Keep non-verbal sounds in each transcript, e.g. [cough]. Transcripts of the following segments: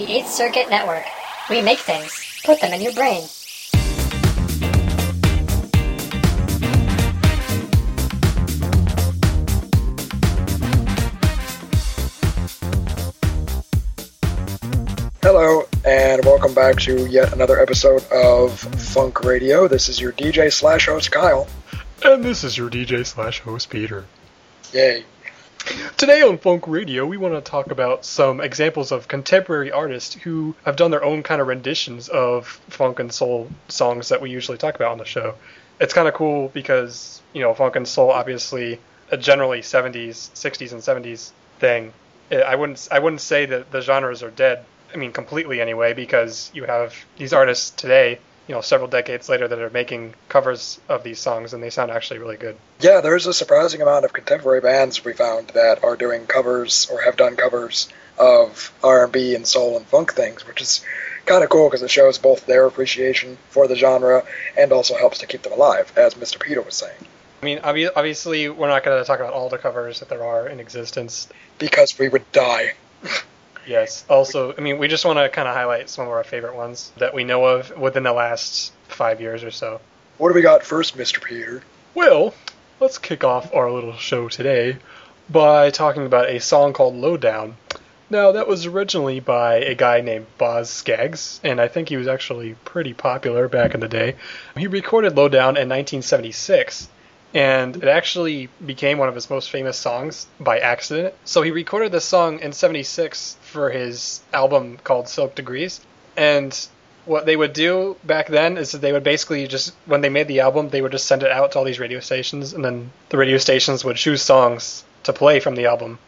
The 8th Circuit Network. We make things, put them in your brain. Hello, and welcome back to yet another episode of Funk Radio. This is your DJ slash host, Kyle. And this is your DJ slash host, Peter. Yay. Today on Funk Radio, we want to talk about some examples of contemporary artists who have done their own kind of renditions of funk and soul songs that we usually talk about on the show. It's kind of cool because, you know, funk and soul obviously a generally 70s, 60s and 70s thing. Eh, I wouldn't I wouldn't say that the genres are dead. I mean, completely anyway, because you have these artists today, you know, several decades later that are making covers of these songs and they sound actually really good. Yeah, there's a surprising amount of contemporary bands we found that are doing covers or have done covers of R&B and soul and funk things, which is kind of cool because it shows both their appreciation for the genre and also helps to keep them alive, as Mr. Peter was saying. I mean, obviously, we're not going to talk about all the covers that there are in existence. Because we would die. [laughs] Yes. Also, I mean, we just want to kind of highlight some of our favorite ones that we know of within the last five years or so. What do we got first, Mr. Peter? Well, let's kick off our little show today by talking about a song called Lowdown. Now, that was originally by a guy named Boz Scaggs, and I think he was actually pretty popular back in the day. He recorded Lowdown in 1976, and it actually became one of his most famous songs by accident. So he recorded this song in 76 for his album called Silk Degrees, and what they would do back then is that they would basically just when they made the album they would just send it out to all these radio stations and then the radio stations would choose songs to play from the album.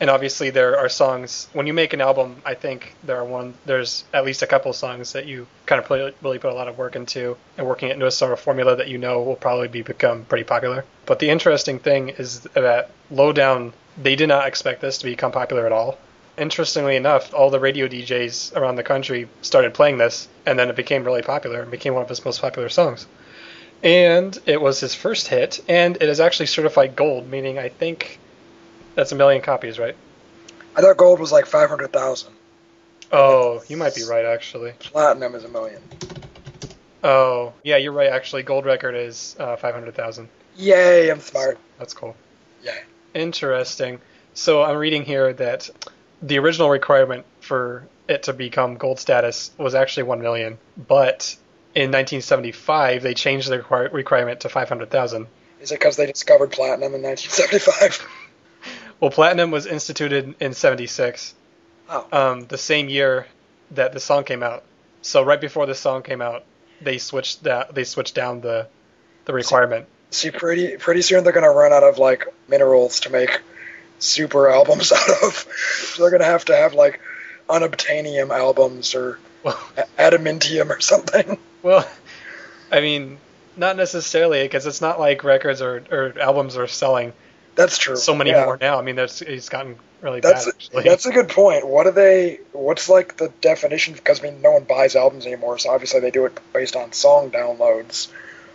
And obviously there are songs when you make an album i think there are one there's at least a couple songs that you kind of play, really put a lot of work into and working it into a sort of formula that you know will probably be become pretty popular. But the interesting thing is that lowdown they did not expect this to become popular at all interestingly enough, all the radio DJs around the country started playing this, and then it became really popular and became one of his most popular songs. And it was his first hit, and it is actually certified gold, meaning I think that's a million copies, right? I thought gold was like 500,000. Oh, you might be right, actually. Platinum is a million. Oh, yeah, you're right. Actually, gold record is uh, 500,000. Yay, I'm smart. That's cool. Yeah. Interesting. So I'm reading here that the original requirement for it to become gold status was actually 1 million, but in 1975 they changed the requir- requirement to 500,000. Is it because they discovered platinum in 1975? [laughs] Well, platinum was instituted in 76, Oh. um, the same year that the song came out. So right before the song came out, they switched that they switched down the the requirement. See, pretty pretty soon they're gonna run out of like minerals to make super albums [laughs] out of. So they're gonna have to have like unobtainium albums or Well, adamantium or something. [laughs] well, I mean, not necessarily because it's not like records or, or albums are selling That's true. so many Yeah. more now. I mean, there's it's gotten really That's bad actually. that's a good point. What do they? What's like the definition? Because I mean, no one buys albums anymore, so obviously they do it based on song downloads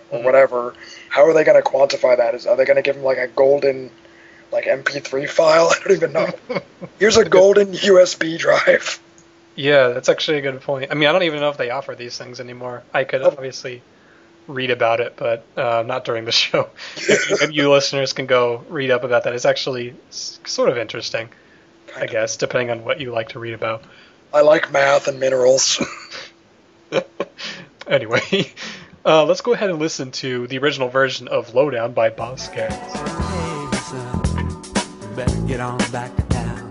or Mhm. whatever. How are they going to quantify that? Is are they going to give them like a golden, like MP3 file? [laughs] I don't even know. [laughs] Here's a golden USB drive. Yeah, that's actually a good point. I mean, I don't even know if they offer these things anymore. I could Oh. obviously read about it, but uh, not during the [laughs] show. You listeners can go read up about that. It's actually sort of interesting, I Kind of. guess, depending on what you like to read about. I like math and minerals. anyway, uh, let's go ahead and listen to the original version of Lowdown by Scaggs. Hey, son, you better get on back to town.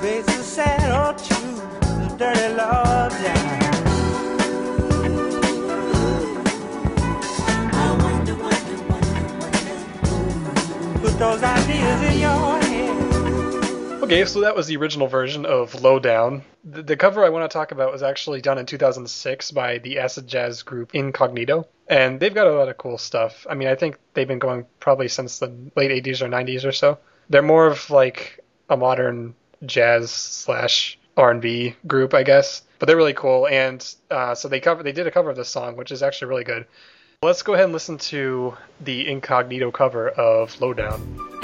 Face is sad or true, the dirty love down. Put those ideas in your head. Okay, so that was the original version of Lowdown. The, the cover I want to talk about was actually done in 2006 by the acid jazz group Incognito, and they've got a lot of cool stuff. I mean, I think they've been going probably since the late 80s or 90s or so. They're more of like a modern jazz slash R&B group, I guess, but they're really cool. And uh, so they cover they did a cover of this song, which is actually really good. Let's go ahead and listen to the Incognito cover of Lowdown.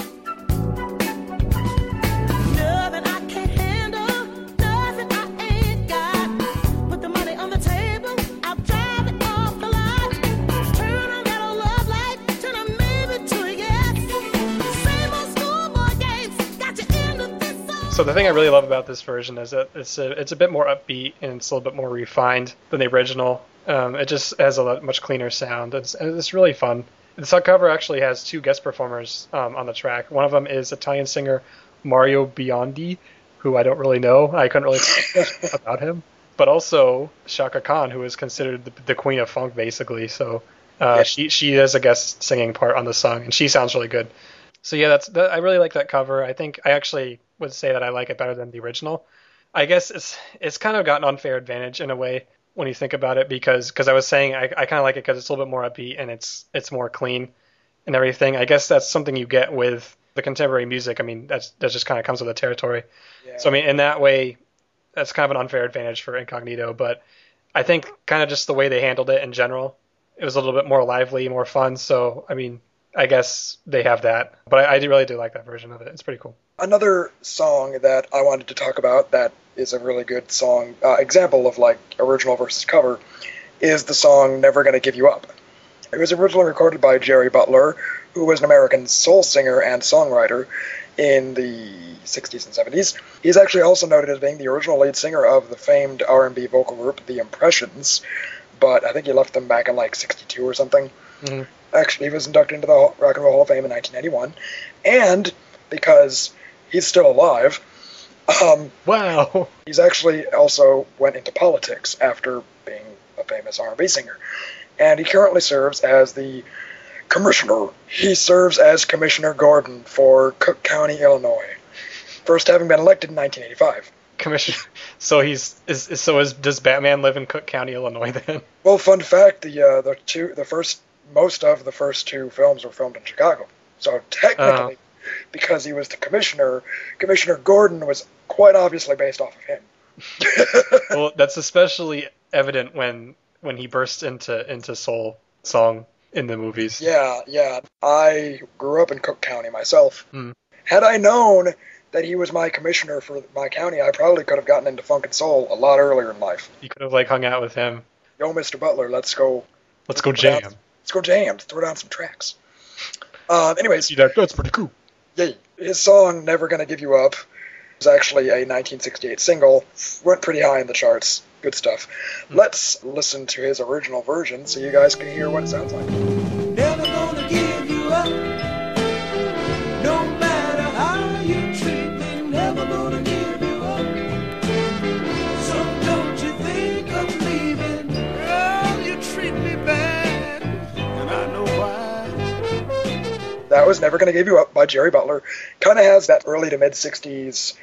So the thing I really love about this version is that it's a, it's a bit more upbeat and it's a little bit more refined than the original. Um, it just has a much cleaner sound. It's, it's really fun. The song cover actually has two guest performers um, on the track. One of them is Italian singer Mario Biondi, who I don't really know. I couldn't really talk [laughs] about him. But also Chaka Khan, who is considered the, the queen of funk, basically. So uh, Yes. she she has a guest singing part on the song, and she sounds really good. So yeah, that's that, I really like that cover. I think I actually would say that I like it better than the original. I guess it's it's kind of got an unfair advantage in a way when you think about it because because I was saying I, I kind of like it because it's a little bit more upbeat and it's it's more clean and everything. I guess that's something you get with the contemporary music. I mean that's that just kind of comes with the territory. Yeah. So I mean in that way, that's kind of an unfair advantage for Incognito. But I think kind of just the way they handled it in general, it was a little bit more lively, more fun. So I mean I guess they have that. But I, I really do like that version of it. It's pretty cool. Another song that I wanted to talk about that is a really good song uh, example of like original versus cover is the song "Never Gonna Give You Up." It was originally recorded by Jerry Butler, who was an American soul singer and songwriter in the 60s and 70s. He's actually also noted as being the original lead singer of the famed R&B vocal group The Impressions, but I think he left them back in like 62 or something. Mhm. Actually, he was inducted into the Rock and Roll Hall of Fame in 1991, and because he's still alive, um, Wow. he's actually also went into politics after being a famous R&B singer, and he currently serves as the commissioner. He serves as Commissioner Gordon for Cook County, Illinois, first having been elected in 1985. Commission. So he's is, is so is does Batman live in Cook County, Illinois? Then Well, fun fact: the uh, the two the first most of the first two films were filmed in Chicago. So technically, because he was the commissioner, Commissioner Gordon was quite obviously based off of him. [laughs] well, that's especially evident when when he bursts into into soul song in the movies. Yeah, yeah. I grew up in Cook County myself. Hmm. Had I known that he was my commissioner for my county, I probably could have gotten into funk and soul a lot earlier in life. You could have like hung out with him. Yo, Mr. Butler, let's go. Let's go throw down- jam. Let's go jam. Throw down some tracks. Um, anyways, See that? That's pretty cool. Yay. His song "Never Gonna Give You Up" was actually a 1968 single. Went pretty high in the charts. Good stuff. Hmm. Let's listen to his original version so you guys can hear what it sounds like. That was "Never Gonna Give You Up" by Jerry Butler. Kind of has that early to mid 60s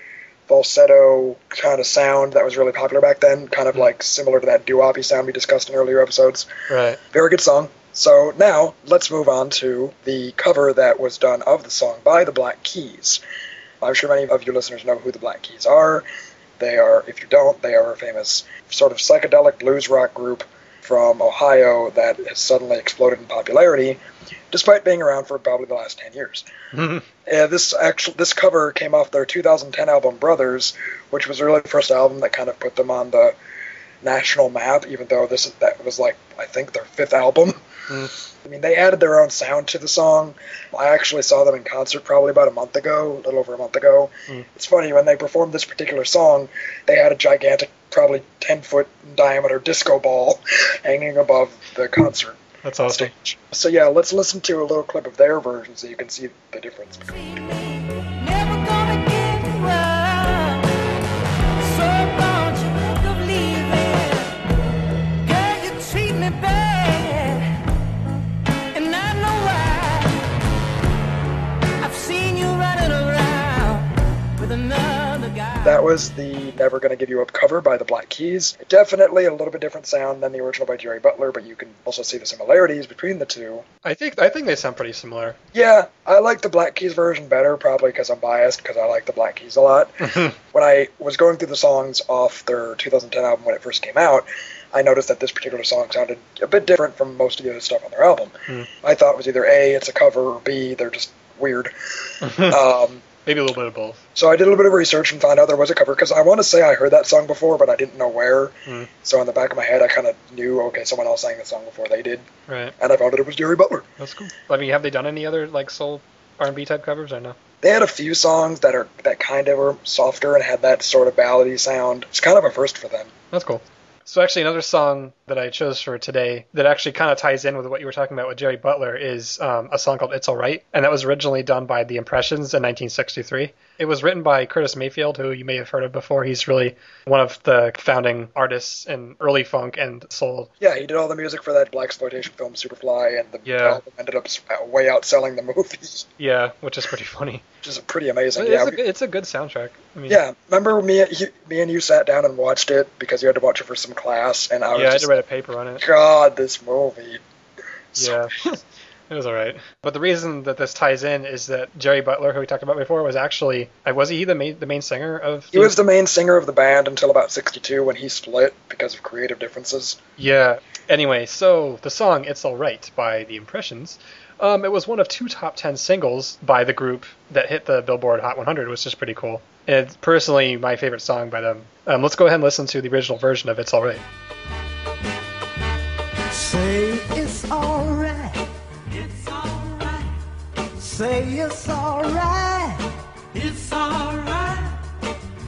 falsetto kind of sound that was really popular back then. Kind of hmm. like similar to that doo-wop sound we discussed in earlier episodes. Right. Very good song. So now let's move on to the cover that was done of the song by the Black Keys. I'm sure many of you listeners know who the Black Keys are. They are, if you don't, they are a famous sort of psychedelic blues rock group from Ohio that has suddenly exploded in popularity, despite being around for probably the last 10 years. [laughs] Uh, this actual this cover came off their 2010 album Brothers, which was really the first album that kind of put them on the national map. Even though this that was like I think their fifth album. I mean, they added their own sound to the song. I actually saw them in concert probably about a month ago, a little over a month ago. Mm. It's funny when they performed this particular song, they had a gigantic, probably 10 foot diameter disco ball [laughs] hanging above the concert That's awesome. stage. So yeah, let's listen to a little clip of their version so you can see the difference. That was the Never Gonna Give You Up cover by the Black Keys. Definitely a little bit different sound than the original by Jerry Butler, but you can also see the similarities between the two. I think I think they sound pretty similar. Yeah, I like the Black Keys version better, probably because I'm biased, because I like the Black Keys a lot. [laughs] when I was going through the songs off their 2010 album when it first came out, I noticed that this particular song sounded a bit different from most of the other stuff on their album. Hmm. I thought it was either A, it's a cover, or B, they're just weird. [laughs] um, Maybe a little bit of both. so I did a little bit of research and found out there was a cover because I want to say I heard that song before, but I didn't know where. Hmm. So in the back of my head, I kind of knew, okay, someone else sang the song before they did, Right. and I found out it was Jerry Butler. That's cool. I mean, have they done any other like soul R and B type covers or know They had a few songs that are that kind of were softer and had that sort of ballady sound. It's kind of a first for them. That's cool. So actually, another song that I chose for today that actually kind of ties in with what you were talking about with Jerry Butler is um, a song called "It's Alright," and that was originally done by the Impressions in 1963. It was written by Curtis Mayfield, who you may have heard of before. He's really one of the founding artists in early funk and soul. Yeah, he did all the music for that blaxploitation film Superfly, and the Yeah. album ended up uh, way outselling the [laughs] movie, Yeah, which is pretty funny. which is pretty amazing. It's, yeah, a, we- it's a good soundtrack. I mean, yeah. Remember me, me and you sat down and watched it because you had to watch it for some class, and I was yeah, I had just to write a paper on it. God, this movie. Yeah. [laughs] It was alright. But the reason that this ties in is that Jerry Butler, who we talked about before, was actually was he the main the main singer of He was the main singer of the band until about 62 when he split because of creative differences. Yeah. Anyway, so the song "It's Alright" by The Impressions, um, it was one of two top ten singles by the group that hit the Billboard Hot 100, which is pretty cool. And it's personally my favorite song by them. Um, let's go ahead and listen to the original version of "It's Alright." Say Say it's alright. It's alright.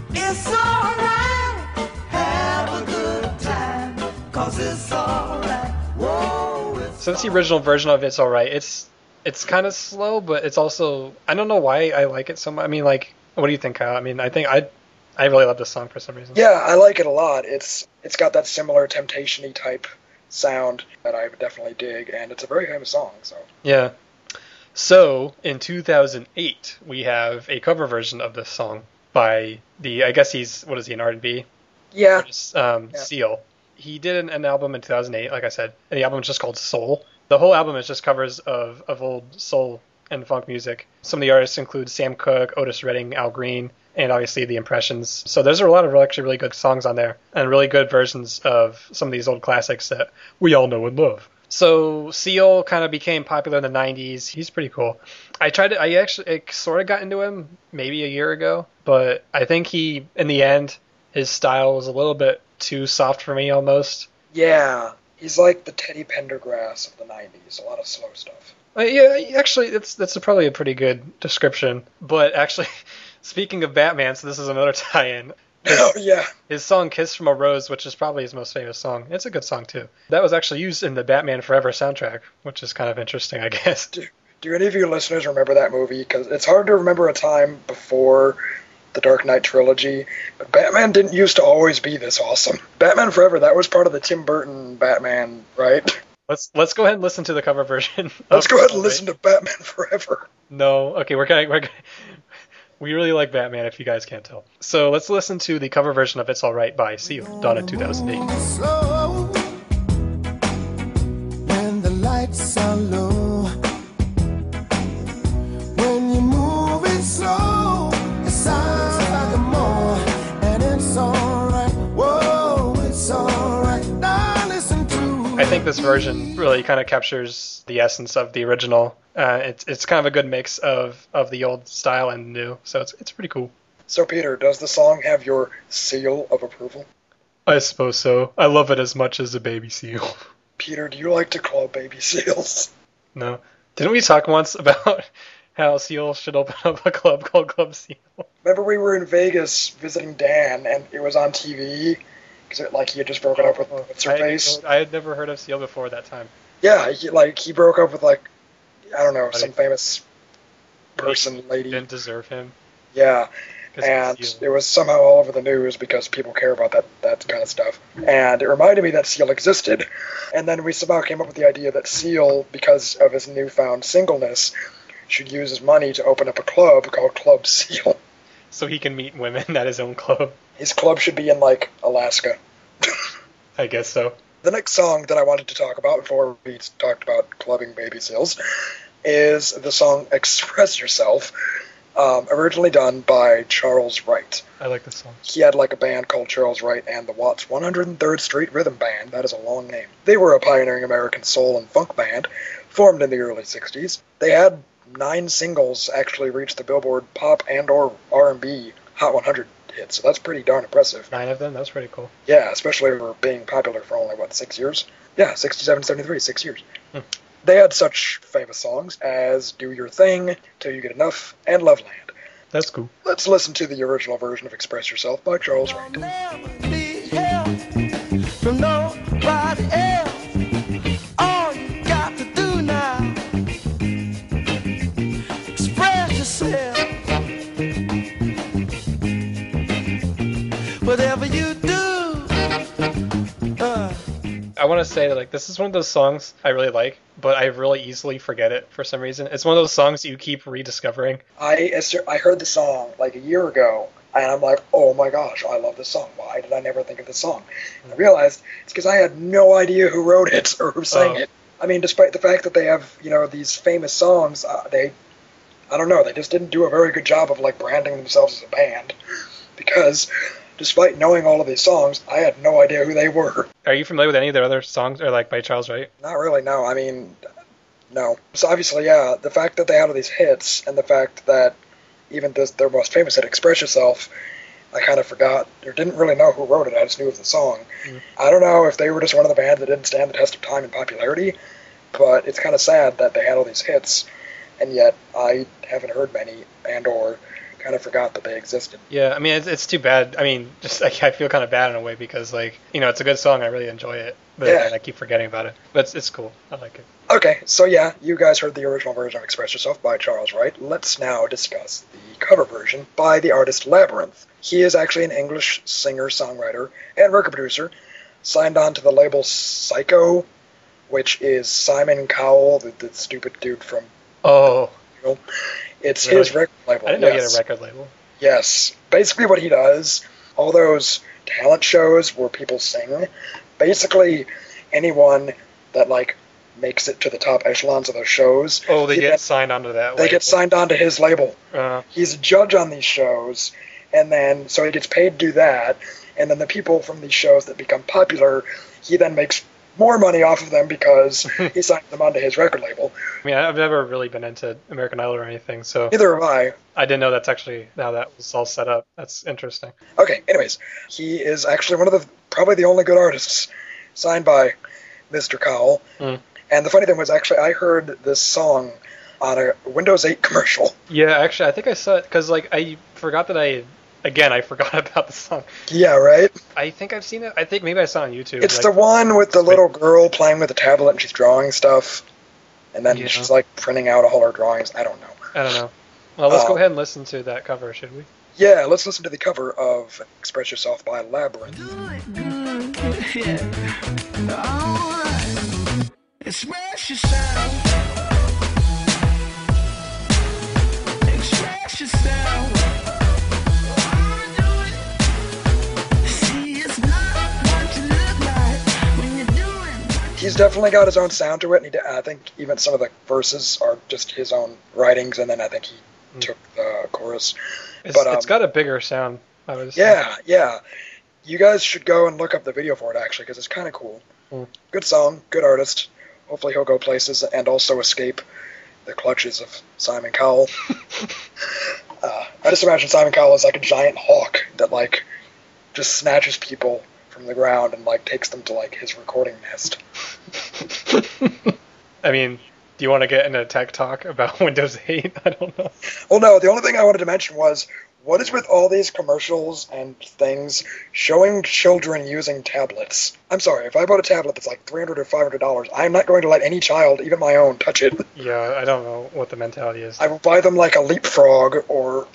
It's alright. Have a good time. Cause it's alright. Whoa, it's Since the original version of "It's Alright," it's it's kind of slow, but it's also I don't know why I like it so much. I mean, like, what do you think, Kyle? I mean, I think I I really love this song for some reason. Yeah, I like it a lot. It's it's got that similar Temptation-y type sound that I definitely dig, and it's a very famous song. So Yeah. So in 2008, we have a cover version of this song by the I guess he's what is he an R&B yeah, artist, um, Yeah. Seal. He did an, an album in 2008, like I said, and the album is just called Soul. The whole album is just covers of of old soul and funk music. Some of the artists include Sam Cooke, Otis Redding, Al Green, and obviously the Impressions. So there's a lot of actually really good songs on there, and really good versions of some of these old classics that we all know and love. So Seal kind of became popular in the 90s. He's pretty cool. I tried to, I actually I sort of got into him maybe a year ago, but I think he, in the end, his style was a little bit too soft for me almost. yeah. He's like the Teddy Pendergrass of the '90s. A lot of slow stuff. Uh, yeah, actually, that's that's a, probably a pretty good description. But actually, [laughs] speaking of Batman, so this is another [laughs] tie-in. Oh [laughs] yeah, His song "Kiss from a Rose," which is probably his most famous song, it's a good song too. That was actually used in the Batman Forever soundtrack, which is kind of interesting, I guess. Do any of you listeners remember that movie? Because it's hard to remember a time before the Dark Knight trilogy, but Batman didn't used to always be this awesome. Batman Forever, that was part of the Tim Burton Batman, right? Let's let's go ahead and listen to the cover version. Let's [laughs] go ahead and listen to Batman Forever. No, okay, we're gonna we're gonna, we really like Batman. If you guys can't tell, so let's listen to the cover version of "It's Alright" by Seal, done in 2008. slow think this version really kind of captures the essence of the original. Uh, it's it's kind of a good mix of, of the old style and new, so it's it's pretty cool. So, Peter, does the song have your seal of approval? I suppose so. I love it as much as a baby seal. [laughs] Peter, do you like to club baby seals? [laughs] No, didn't we talk once about [laughs] how seals should open up a club called Club Seal? Remember we were in Vegas visiting Dan, and it was on TV because like he had just broken up with her I, face. I had never heard of Seal before that time. Yeah, he, like he broke up with like I don't know some Buddy. famous person, lady. Didn't deserve him. Yeah, and it was somehow all over the news because people care about that that kind of stuff. And it reminded me that Seal existed. And then we somehow came up with the idea that Seal, because of his newfound singleness, should use his money to open up a club called Club Seal. So he can meet women [laughs] at his own club. His club should be in like Alaska. [laughs] I guess so. The next song that I wanted to talk about before we talked about clubbing baby seals is the song Express Yourself, um, originally done by Charles Wright. I like this song. He had like a band called Charles Wright and the Watts 103rd Street Rhythm Band. That is a long name. They were a pioneering American soul and funk band formed in the early 60s. They had nine singles actually reached the Billboard Pop and or R&B Hot 100 hits. So that's pretty darn impressive. Nine of them. That's pretty cool. Yeah, especially for being popular for only what six years. Yeah, 67, 73, six years. Hmm. They had such famous songs as Do Your Thing, Till You Get Enough, and Loveland. That's cool. Let's listen to the original version of Express Yourself by Charles Wright. You do, uh, I want to say that like this is one of those songs I really like, but I really easily forget it for some reason. It's one of those songs that you keep rediscovering. I I heard the song like a year ago, and I'm like, oh my gosh, I love this song. Why did I never think of this song? And I realized it's because I had no idea who wrote it [laughs] or who sang Oh. it. I mean, despite the fact that they have you know these famous songs, uh, they I don't know, they just didn't do a very good job of like branding themselves as a band because despite knowing all of these songs, I had no idea who they were. Are you familiar with any of their other songs or like by Charles Wright? Not really, no. I mean, no. So obviously, yeah, the fact that they had all these hits and the fact that even this, their most famous hit, Express Yourself, I kind of forgot or didn't really know who wrote it. I just knew of the song. Mm-hmm. I don't know if they were just one of the bands that didn't stand the test of time and popularity, but it's kind of sad that they had all these hits and yet I haven't heard many and or kind of forgot that they existed. Yeah, I mean it's, it's too bad. I mean, [laughs] just like I feel kind of bad in a way because like you know it's a good song. I really enjoy it, but Yeah. I keep forgetting about it. But it's, it's cool. I like it. Okay, so yeah, you guys heard the original version of Express Yourself by Charles Wright. Let's now discuss the cover version by the artist Labrinth. He is actually an English singer, songwriter, and record producer, signed on to the label Syco, which is Simon Cowell, the, the stupid dude from. Oh, It's Really? his record label. I didn't know he had a record label. Yes. Basically, what he does, all those talent shows where people sing, basically anyone that like makes it to the top echelons of those shows, Oh, they get then- signed onto that. they label. get signed on to his label. Uh, He's a judge on these shows, and then so he gets paid to do that. And then the people from these shows that become popular, he then makes more money off of them because [laughs] he signed them onto his record label. I mean, I've never really been into American Idol or anything, so Neither have I. I didn't know that's actually how that was all set up. That's interesting. Okay, anyways, he is actually one of the probably the only good artists signed by Mr. Cowell. Hmm. And the funny thing was, actually, I heard this song on a Windows 8 [laughs] commercial. Yeah, actually, I think I saw it because like I forgot that I again I forgot [laughs] about the song. Yeah, right? I think I've seen it. I think maybe I saw it on YouTube. It's like, the one with the little girl playing with a tablet and she's drawing stuff. And then Yeah. she's like printing out all her drawings. I don't know. I don't know. Well, let's go Uh, ahead and listen to that cover, should we? Yeah, let's listen to the cover of Express Yourself by Labrinth. yeah. Alright. Express yourself. Express yourself. He's definitely got his own sound to it, and he, I think even some of the verses are just his own writings, and then I think he Hmm. took the chorus. It's, but, um, it's got a bigger sound. I say. Yeah, yeah. You guys should go and look up the video for it actually, because it's kind of cool. Hmm. Good song, good artist. Hopefully he'll go places and also escape the clutches of Simon Cowell. [laughs] uh, I just imagine Simon Cowell is like a giant hawk that like just snatches people from the ground and like takes them to like his recording nest. [laughs] I mean, do you want to get into tech talk about [laughs] Windows 8? I don't know. Well, no, the only thing I wanted to mention was what is with all these commercials and things showing children using tablets? I'm sorry, if I bought a tablet that's like 300 or 500 dollars, I'm not going to let any child, even my own, touch it. [laughs] Yeah, I don't know what the mentality is. I will buy them like a leapfrog or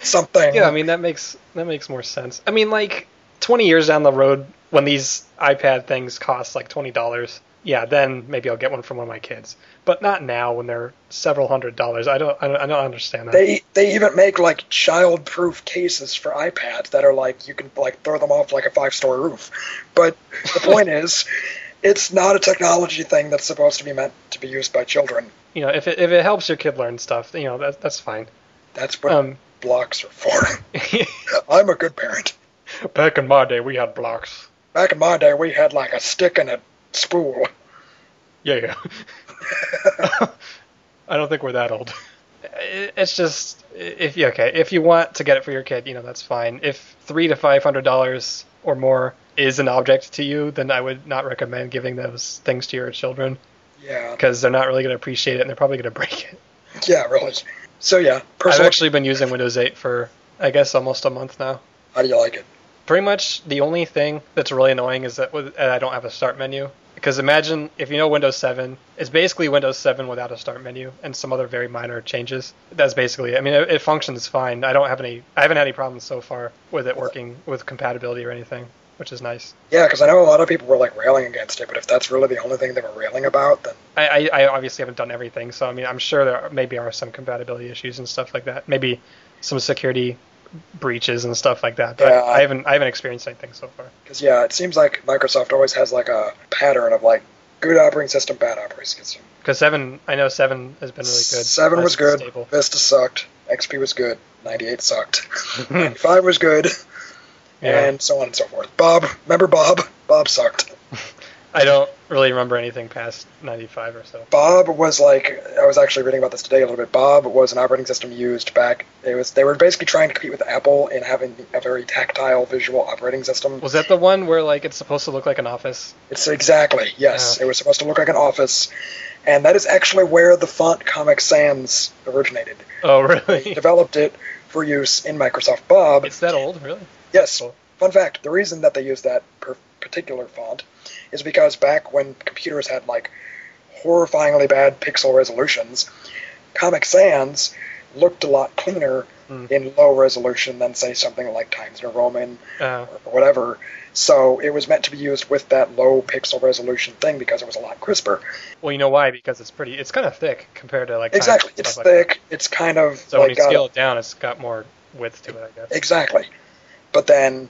something. Yeah, I mean that makes that makes more sense. I mean, like 20 years down the road, when these iPad things cost like twenty dollars, yeah, then maybe I'll get one for one of my kids. But not now when they're several hundred dollars. I don't I don't, I don't understand that. They they even make like child-proof cases for iPads that are like you can like throw them off like a five-story roof. But the point [laughs] is, it's not a technology thing that's supposed to be meant to be used by children. you know, if it if it helps your kid learn stuff, you know, that that's fine. That's what Um, blocks are for. [laughs] I'm a good parent. Back in my day, we had blocks. Back in my day, we had like a stick and a spool. Yeah, yeah. [laughs] I don't think we're that old. It's just if you okay, if you want to get it for your kid, you know that's fine. If three to five hundred dollars or more is an object to you, then I would not recommend giving those things to your children. Yeah, because they're not really going to appreciate it and they're probably going to break it. yeah, really. So yeah, I've actually been using Windows 8 for I guess almost a month now. how do you like it? Pretty much the only thing that's really annoying is that uh, I don't have a start menu. Because imagine if you know Windows 7, it's basically Windows 7 without a start menu and some other very minor changes. That's basically. it. I mean, it, it functions fine. I don't have any. I haven't had any problems so far with it working with compatibility or anything, which is nice. Yeah, because I know a lot of people were like railing against it, but if that's really the only thing they were railing about, then I, I, I obviously haven't done everything, so I mean, I'm sure there are, maybe are some compatibility issues and stuff like that. Maybe some security breaches and stuff like that. But Yeah. I haven't I haven't experienced anything so far. because yeah, it seems like Microsoft always has like a pattern of like good operating system, bad operating system. Because seven, I know seven has been really good. Seven was good. Stable. Vista sucked. XP was good. 98 sucked. [laughs] 95 was good, Yeah. and so on and so forth. Bob, remember Bob? Bob sucked. [laughs] I don't really remember anything past 95 or so. Bob was like I was actually reading about this today a little bit. Bob was an operating system used back. It was they were basically trying to compete with Apple in having a very tactile visual operating system. Was that the one where like it's supposed to look like an office? It's exactly yes. It was supposed to look like an office, and that is actually where the font Comic Sans originated. Oh, They really? developed it for use in Microsoft Bob. it's that old, really? Yes. Cool. Fun fact: the reason that they used that per- particular font is because back when computers had like horrifyingly bad pixel resolutions, Comic Sans looked a lot cleaner Hmm. in low resolution than say something like Times New Roman Uh, or whatever. So it was meant to be used with that low pixel resolution thing because it was a lot crisper. well, you know why? Because it's pretty. It's kind of thick compared to like. Exactly. It's like that. thick. It's kind of So when you got scale it down, it's got more width to it, I guess. Exactly. But then,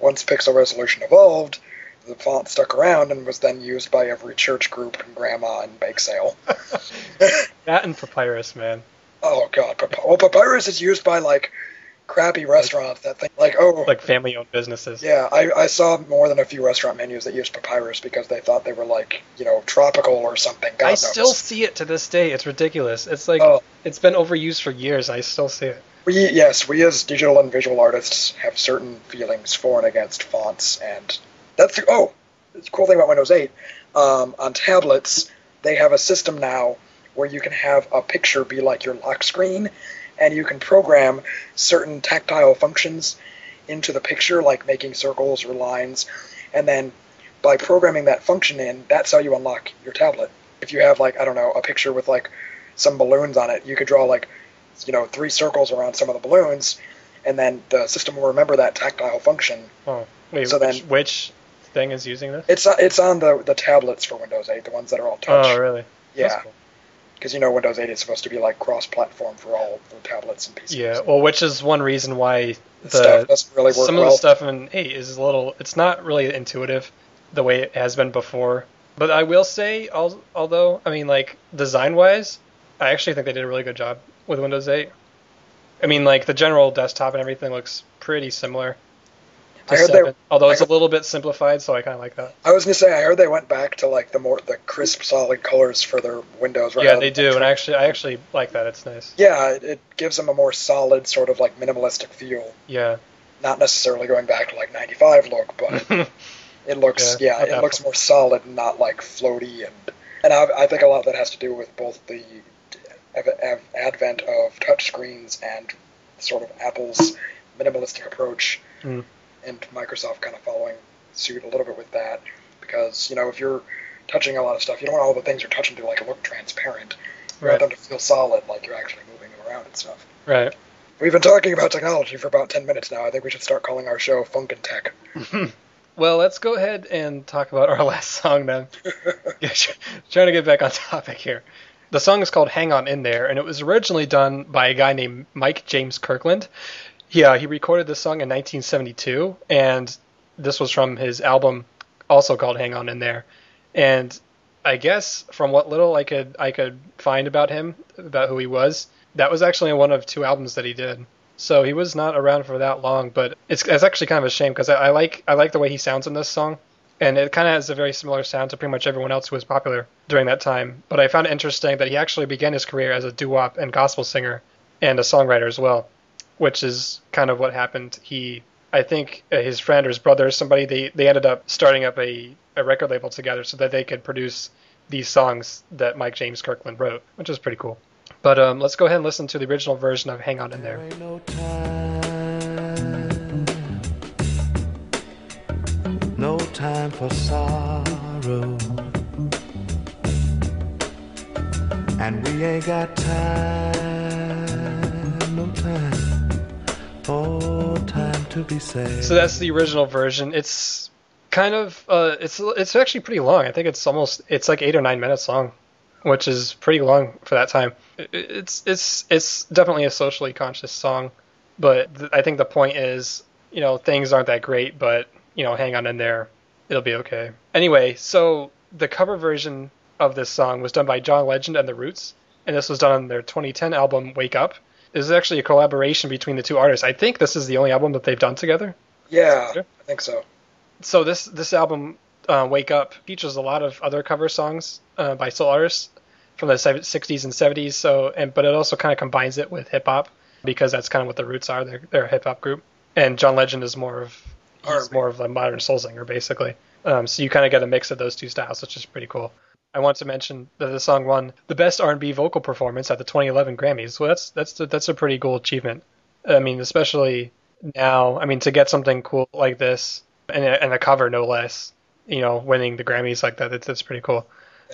once pixel resolution evolved, the font stuck around and was then used by every church group and grandma and bake sale. [laughs] That and Papyrus, man. oh god, Pap- well, Papyrus is used by like crappy restaurants that think like, oh, Like family-owned businesses. yeah, I, I saw more than a few restaurant menus that used Papyrus because they thought they were like, you know, tropical or something. God I knows. still see it to this day. It's ridiculous. It's like Oh. it's been overused for years. I still see it. We yes, we as digital and visual artists have certain feelings for and against fonts, and that's the oh, the cool thing about Windows 8. Um, on tablets, they have a system now where you can have a picture be like your lock screen, and you can program certain tactile functions into the picture, like making circles or lines, and then by programming that function in, that's how you unlock your tablet. If you have like I don't know a picture with like some balloons on it, you could draw like you know three circles around some of the balloons, and then the system will remember that tactile function. Oh, wait. So which, then- which thing is using this? It's uh, it's on the the tablets for Windows 8, the ones that are all touch. Oh, really? Yeah, cool. because you know Windows 8 is supposed to be like cross-platform for all the tablets and PCs. Yeah. Well, which is one reason why The the stuff really work some well. of the stuff in 8 is a little. It's not really intuitive the way it has been before. But I will say, although I mean, like design-wise, I actually think they did a really good job with Windows 8. I mean, like the general desktop and everything looks pretty similar. To I heard they- although it's I a little bit simplified, so I kind of like that. I was gonna say I heard they went back to like the more the crisp, solid colors for their Windows. yeah, they do, and actually, I actually like that. It's nice. yeah, it, it gives them a more solid sort of like minimalistic feel. Yeah. Not necessarily going back to like 95 look, but [laughs] it looks Yeah, yeah, it looks more solid and not like floaty and and I, I think a lot of that has to do with both the advent of touchscreens and sort of Apple's minimalistic approach Mm. And Microsoft kind of following suit a little bit with that because you know if you're touching a lot of stuff you don't want all the things you're touching to like look transparent you Right. want them to feel solid like you're actually moving them around and stuff right. we've been talking about technology for about 10 minutes now I think we should start calling our show Funk and Tech [laughs] Well, let's go ahead and talk about our [laughs] last song then. [laughs] Trying to get back on topic here. The song is called "Hang On In There," and it was originally done by a guy named Mike James Kirkland. Yeah, he recorded this song in 1972, and this was from his album, also called "Hang On In There." And I guess from what little I could I could find about him, about who he was, that was actually one of two albums that he did. So he was not around for that long, but it's, it's actually kind of a shame because I, I like I like the way he sounds in this song, and it kind of has a very similar sound to pretty much everyone else who was popular during that time. But I found it interesting that he actually began his career as a doo-wop and gospel singer and a songwriter as well, which is kind of what happened. He I think uh, his friend or his brother or somebody they, they ended up starting up a, a record label together so that they could produce these songs that Mike James Kirkland wrote, which is pretty cool. But um, let's go ahead and listen to the original version of "Hang On In There." no time for sorrow, and we ain't got time, to be sad. So that's the original version. It's kind of uh, it's it's actually pretty long. I think it's almost it's like eight or nine minutes long, which is pretty long for that time. It's it's it's definitely a socially conscious song, but th- I think the point is you know things aren't that great, but you know hang on in there, it'll be okay. Anyway, so the cover version of this song was done by John Legend and the Roots, and this was done on their 2010 album Wake Up. This is actually a collaboration between the two artists. I think this is the only album that they've done together. Yeah, I think so. so this this album uh, wake up features a lot of other cover songs uh, by soul artists from the 60s and 70s so and but it also kind of combines it with hip hop because that's kind of what the roots are. They're, they're a hip hop group. And john legend is more of he's more of a modern soul singer basically. Um, so you kind of get a mix of those two styles which is pretty cool I want to mention that the song won the best R&B vocal performance at the 2011 Grammys. So that's that's that's a pretty cool achievement. I mean, especially now. I mean, to get something cool like this and a, and a cover, no less. You know, winning the Grammys like that, that's, that's pretty cool.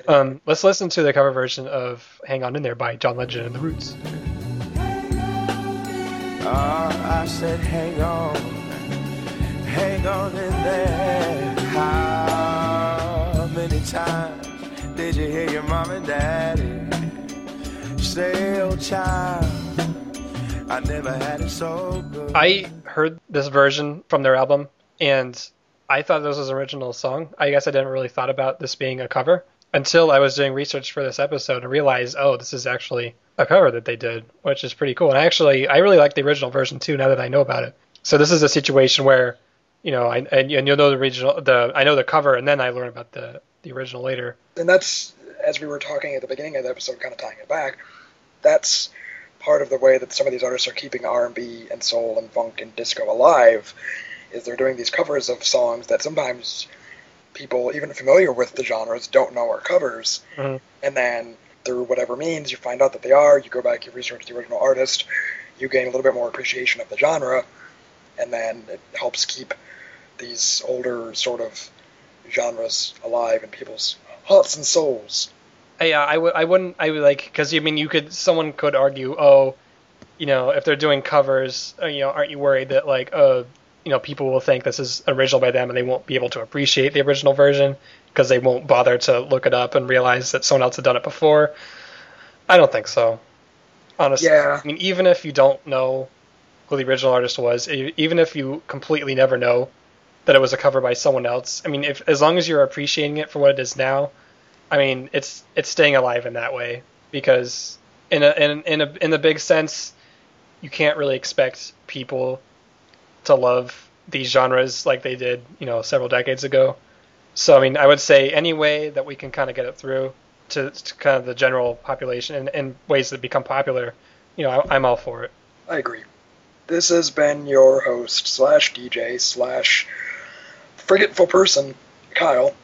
Um, let's listen to the cover version of "Hang On In There" by John Legend and the Roots. Ah, I said, hang on, hang on in there. How many times did you hear your mom and daddy say, oh child, I never had it so good? I heard this version from their album, and I thought this was an original song. I guess I didn't really thought about this being a cover until I was doing research for this episode and realized, oh, this is actually a cover that they did, which is pretty cool. And I actually, I really like the original version too. Now that I know about it, so this is a situation where, you know, I and, and you'll know the original, the I know the cover, and then I learn about the the original later. and that's as we were talking at the beginning of the episode, kind of tying it back. That's part of the way that some of these artists are keeping R&B and soul and funk and disco alive. Is they're doing these covers of songs that sometimes people, even familiar with the genres, don't know are covers, Mhm. and then through whatever means you find out that they are. You go back, you research the original artist, you gain a little bit more appreciation of the genre, and then it helps keep these older sort of genres alive in people's hearts and souls. Yeah, I would. I wouldn't. I would like because I mean, you could. Someone could argue, oh, you know, if they're doing covers, uh, you know, aren't you worried that like, uh, you know, people will think this is original by them and they won't be able to appreciate the original version because they won't bother to look it up and realize that someone else had done it before. I don't think so. Honestly, Yeah. I mean, even if you don't know who the original artist was, even if you completely never know that it was a cover by someone else, I mean, if as long as you're appreciating it for what it is now, I mean, it's it's staying alive in that way because in a in in a in the big sense, you can't really expect people to love these genres like they did, you know, several decades ago. So I mean, I would say any way that we can kind of get it through to, to kind of the general population and, in ways that become popular, you know, I, I'm all for it. I agree. This has been your host slash DJ slash forgetful person, Kyle.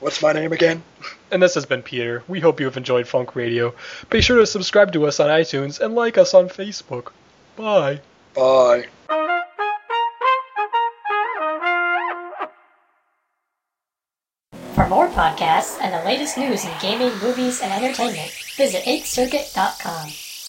What's my name again? And this has been Peter. We hope you have enjoyed Funk Radio. Be sure to subscribe to us on iTunes and like us on Facebook. Bye. Bye. For more podcasts and the latest news in gaming, movies, and entertainment, visit 8circuit.com.